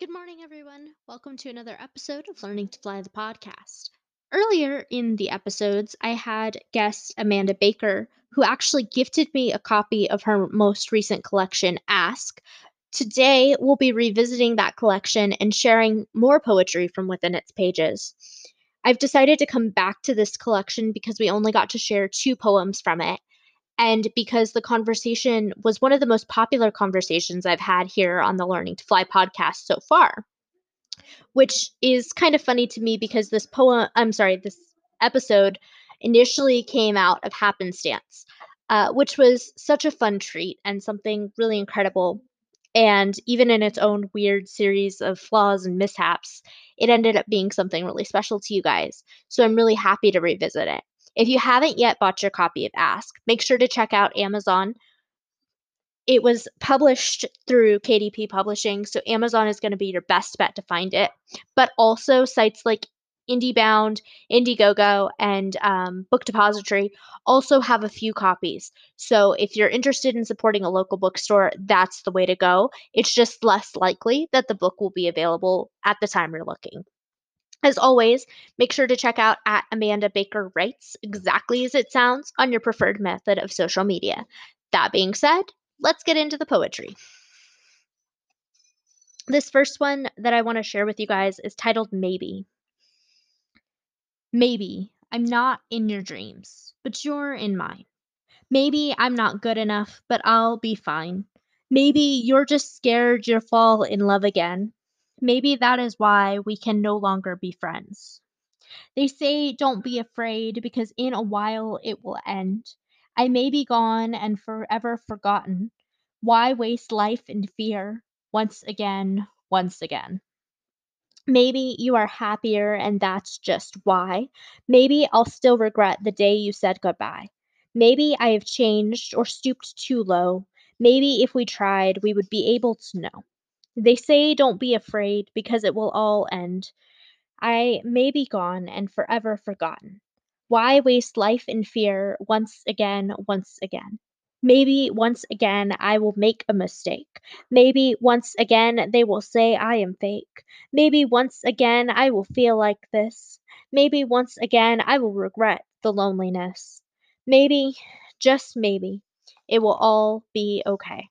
Good morning, everyone. Welcome to another episode of Learning to Fly the podcast. Earlier in the episodes, I had guest Amanda Baker, who actually gifted me a copy of her most recent collection, Ask. Today, we'll be revisiting that collection and sharing more poetry from within its pages. I've decided to come back to this collection because we only got to share two poems from it, and because the conversation was one of the most popular conversations I've had here on the Learning to Fly podcast so far. Which is kind of funny to me because this poem, I'm sorry, this episode initially came out of happenstance, uh, which was such a fun treat and something really incredible. And even in its own weird series of flaws and mishaps, it ended up being something really special to you guys. So I'm really happy to revisit it. If you haven't yet bought your copy of Ask, make sure to check out Amazon. It was published through KDP Publishing, so Amazon is going to be your best bet to find it. But also sites like IndieBound, Indiegogo, and um, Book Depository also have a few copies. So if you're interested in supporting a local bookstore, that's the way to go. It's just less likely that the book will be available at the time you're looking. As always, make sure to check out at Amanda Baker Writes, exactly as it sounds, on your preferred method of social media. That being said, let's get into the poetry. This first one that I want to share with you guys is titled Maybe. Maybe I'm not in your dreams, but you're in mine. Maybe I'm not good enough, but I'll be fine. Maybe you're just scared you'll fall in love again. Maybe that is why we can no longer be friends. They say don't be afraid because in a while it will end. I may be gone and forever forgotten. Why waste life in fear? Once again, once again. Maybe you are happier and that's just why. Maybe I'll still regret the day you said goodbye. Maybe I have changed or stooped too low. Maybe if we tried, we would be able to know. They say don't be afraid because it will all end. I may be gone and forever forgotten. Why waste life in fear once again, once again? Maybe once again I will make a mistake. Maybe once again they will say I am fake. Maybe once again I will feel like this. Maybe once again I will regret the loneliness. Maybe, just maybe, it will all be okay.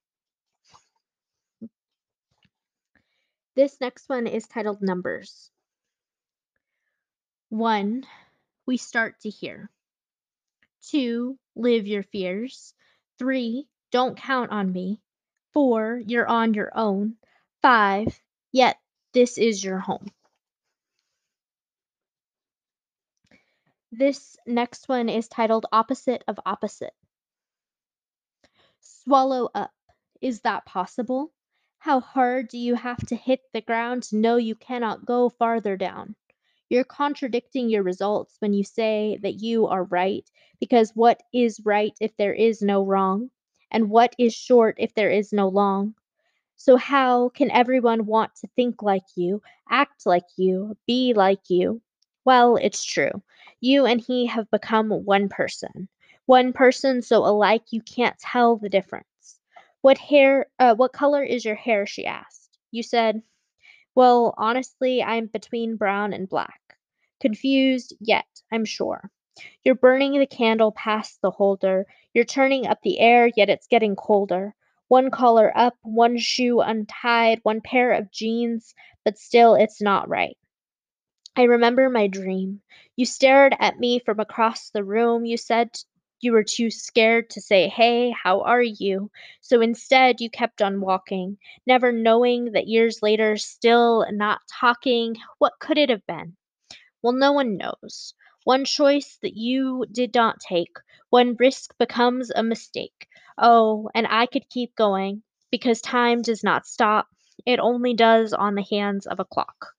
This next one is titled Numbers. One, we start to hear. Two, live your fears. Three, don't count on me. Four, you're on your own. Five, yet this is your home. This next one is titled Opposite of Opposite. Swallow up. Is that possible? How hard do you have to hit the ground to know you cannot go farther down? You're contradicting your results when you say that you are right, because what is right if there is no wrong? And what is short if there is no long? So, how can everyone want to think like you, act like you, be like you? Well, it's true. You and he have become one person. One person so alike you can't tell the difference. What hair, uh, what color is your hair? She asked. You said, Well, honestly, I'm between brown and black. Confused, yet, I'm sure. You're burning the candle past the holder. You're turning up the air, yet it's getting colder. One collar up, one shoe untied, one pair of jeans, but still it's not right. I remember my dream. You stared at me from across the room. You said you were too scared to say, Hey, how are you? So instead, you kept on walking, never knowing that years later, still not talking, what could it have been? Well, no one knows. One choice that you did not take, one risk becomes a mistake. Oh, and I could keep going because time does not stop, it only does on the hands of a clock.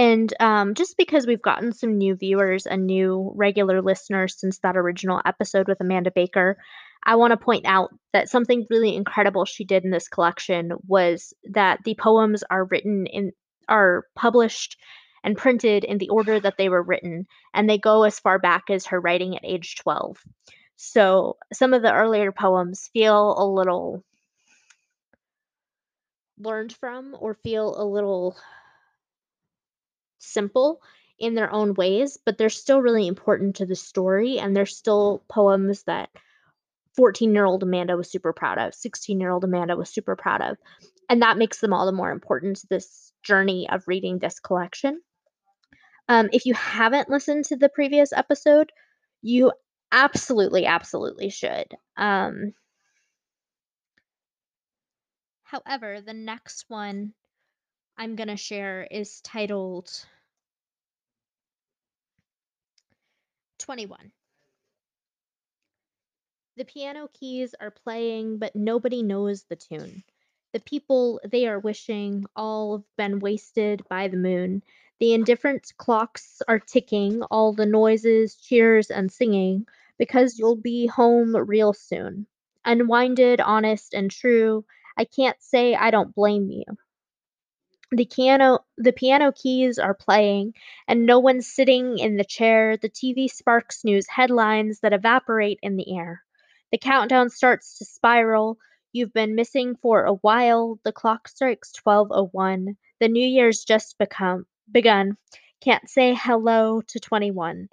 And um, just because we've gotten some new viewers and new regular listeners since that original episode with Amanda Baker, I want to point out that something really incredible she did in this collection was that the poems are written in are published and printed in the order that they were written, and they go as far back as her writing at age 12. So some of the earlier poems feel a little learned from or feel a little simple in their own ways, but they're still really important to the story, and they're still poems that 14-year-old Amanda was super proud of, 16-year-old Amanda was super proud of, and that makes them all the more important to this journey of reading this collection. Um, if you haven't listened to the previous episode, you absolutely, absolutely should. Um, however, the next one I'm going to share is titled 21. The piano keys are playing, but nobody knows the tune. The people they are wishing all have been wasted by the moon. The indifferent clocks are ticking, all the noises, cheers, and singing, because you'll be home real soon. Unwinded, honest, and true, I can't say I don't blame you. The piano the piano keys are playing, and no one's sitting in the chair. The TV sparks news headlines that evaporate in the air. The countdown starts to spiral. You've been missing for a while. The clock strikes 12:01. The new year's just become begun. Can't say hello to 21.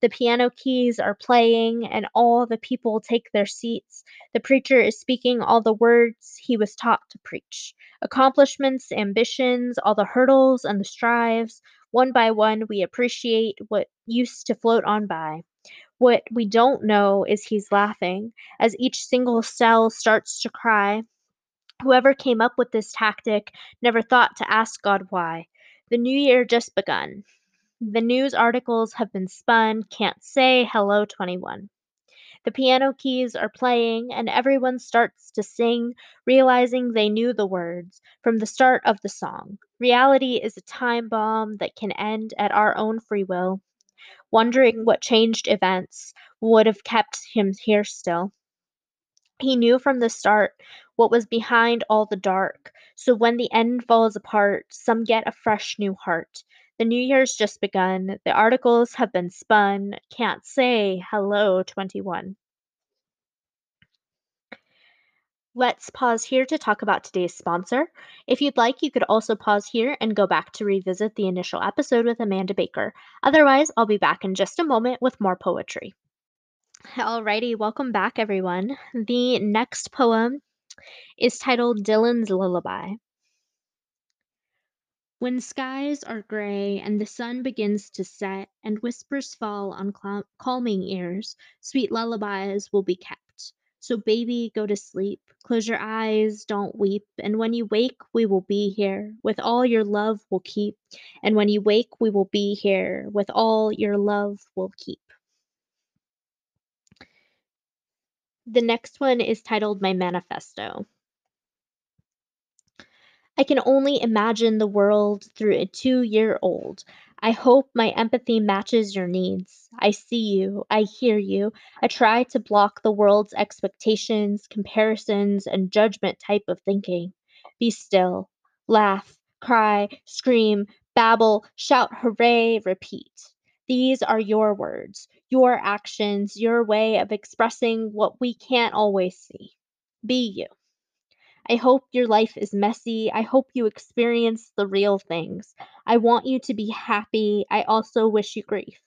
The piano keys are playing, and all the people take their seats. The preacher is speaking all the words he was taught to preach. Accomplishments, ambitions, all the hurdles and the strives. One by one, we appreciate what used to float on by. What we don't know is he's laughing as each single cell starts to cry. Whoever came up with this tactic never thought to ask God why. The new year just begun. The news articles have been spun. Can't say hello 21. The piano keys are playing, and everyone starts to sing, realizing they knew the words from the start of the song. Reality is a time bomb that can end at our own free will. Wondering what changed events would have kept him here still. He knew from the start what was behind all the dark, so when the end falls apart, some get a fresh new heart. The new year's just begun, the articles have been spun, can't say hello 21. Let's pause here to talk about today's sponsor. If you'd like, you could also pause here and go back to revisit the initial episode with Amanda Baker. Otherwise, I'll be back in just a moment with more poetry. Alrighty, welcome back, everyone. The next poem is titled Dylan's Lullaby. When skies are gray and the sun begins to set, and whispers fall on cl- calming ears, sweet lullabies will be kept. So, baby, go to sleep. Close your eyes, don't weep. And when you wake, we will be here. With all your love, we'll keep. And when you wake, we will be here. With all your love, we'll keep. The next one is titled My Manifesto. I can only imagine the world through a two year old. I hope my empathy matches your needs. I see you, I hear you. I try to block the world's expectations, comparisons, and judgment type of thinking. Be still, laugh, cry, scream, babble, shout hooray, repeat. These are your words, your actions, your way of expressing what we can't always see. Be you. I hope your life is messy. I hope you experience the real things. I want you to be happy. I also wish you grief.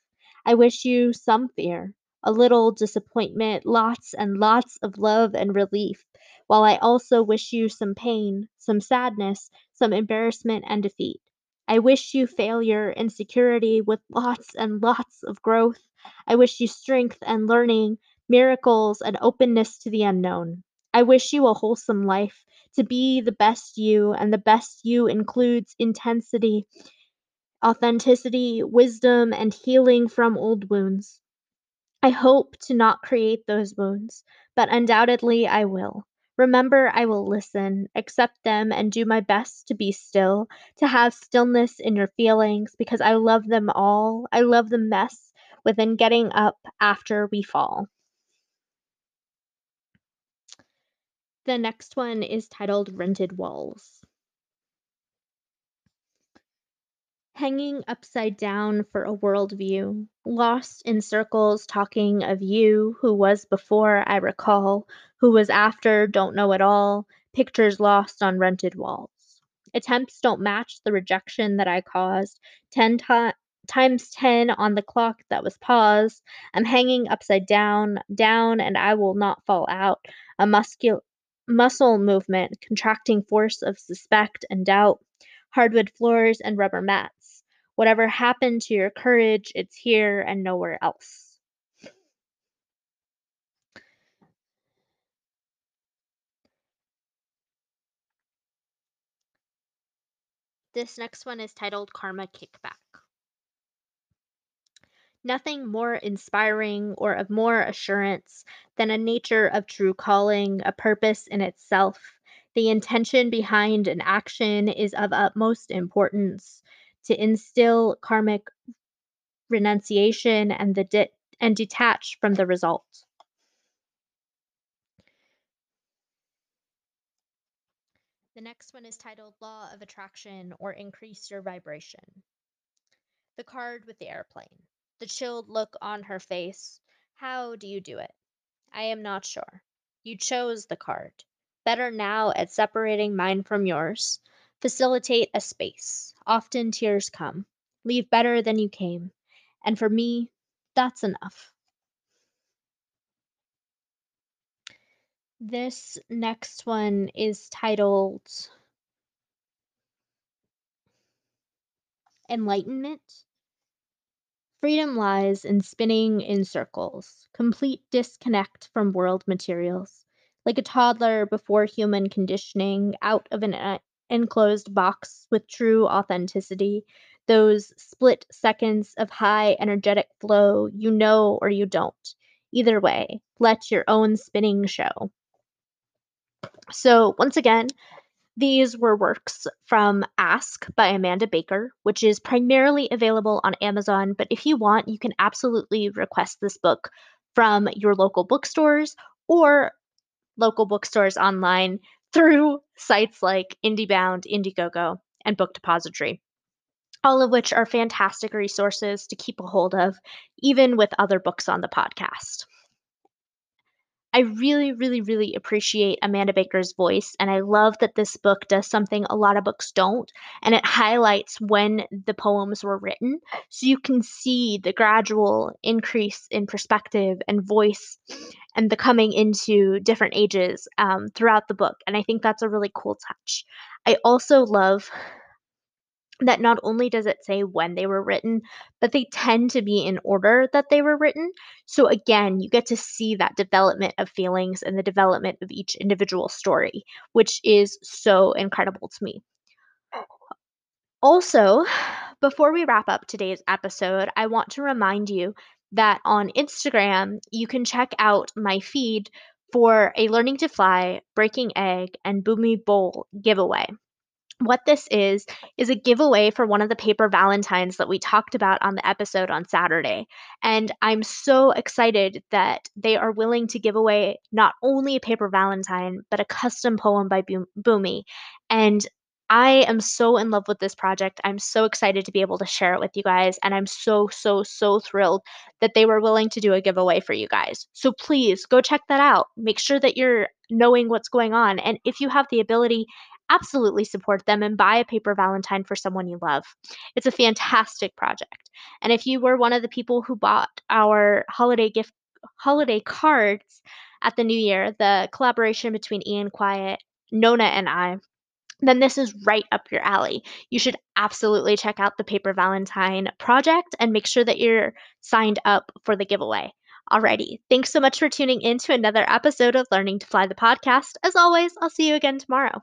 I wish you some fear, a little disappointment, lots and lots of love and relief, while I also wish you some pain, some sadness, some embarrassment and defeat. I wish you failure, insecurity with lots and lots of growth. I wish you strength and learning, miracles and openness to the unknown. I wish you a wholesome life, to be the best you, and the best you includes intensity, authenticity, wisdom, and healing from old wounds. I hope to not create those wounds, but undoubtedly I will. Remember, I will listen, accept them, and do my best to be still, to have stillness in your feelings, because I love them all. I love the mess within getting up after we fall. The next one is titled Rented Walls. Hanging upside down for a world view, lost in circles talking of you, who was before, I recall, who was after, don't know at all, pictures lost on rented walls. Attempts don't match the rejection that I caused. Ten ti- times 10 on the clock that was paused. I'm hanging upside down, down, and I will not fall out. A muscul- muscle movement, contracting force of suspect and doubt. Hardwood floors and rubber mats. Whatever happened to your courage, it's here and nowhere else. This next one is titled Karma Kickback. Nothing more inspiring or of more assurance than a nature of true calling, a purpose in itself. The intention behind an action is of utmost importance to instill karmic renunciation and the de- and detach from the result. The next one is titled Law of Attraction or Increase Your Vibration. The card with the airplane the chilled look on her face. How do you do it? I am not sure. You chose the card. Better now at separating mine from yours. Facilitate a space. Often tears come. Leave better than you came. And for me, that's enough. This next one is titled Enlightenment Freedom lies in spinning in circles, complete disconnect from world materials. Like a toddler before human conditioning, out of an uh, enclosed box with true authenticity, those split seconds of high energetic flow, you know or you don't. Either way, let your own spinning show. So, once again, these were works from Ask by Amanda Baker, which is primarily available on Amazon, but if you want, you can absolutely request this book from your local bookstores or local bookstores online through sites like IndieBound, Indiegogo, and Book Depository, all of which are fantastic resources to keep a hold of, even with other books on the podcast. I really, really, really appreciate Amanda Baker's voice, and I love that this book does something a lot of books don't, and it highlights when the poems were written, so you can see the gradual increase in perspective and voice and the coming into different ages um, throughout the book, and I think that's a really cool touch. I also love that not only does it say when they were written, but they tend to be in order that they were written. So again, you get to see that development of feelings and the development of each individual story, which is so incredible to me. Also, before we wrap up today's episode, I want to remind you that on Instagram, you can check out my feed for a Learning to Fly, Breaking Egg, and Boomy Bowl giveaway what this is is a giveaway for one of the paper valentines that we talked about on the episode on Saturday. And I'm so excited that they are willing to give away not only a paper valentine, but a custom poem by Boomy. And I am so in love with this project. I'm so excited to be able to share it with you guys. And I'm so, so, so thrilled that they were willing to do a giveaway for you guys. So please go check that out. Make sure that you're knowing what's going on. And if you have the ability absolutely support them and buy a paper Valentine for someone you love. It's a fantastic project. And if you were one of the people who bought our holiday gift holiday cards at the new year, the collaboration between Ian Quiet, Nona, and I, then this is right up your alley. You should absolutely check out the Paper Valentine project and make sure that you're signed up for the giveaway. Alrighty, thanks so much for tuning in to another episode of Learning to Fly the podcast. As always, I'll see you again tomorrow.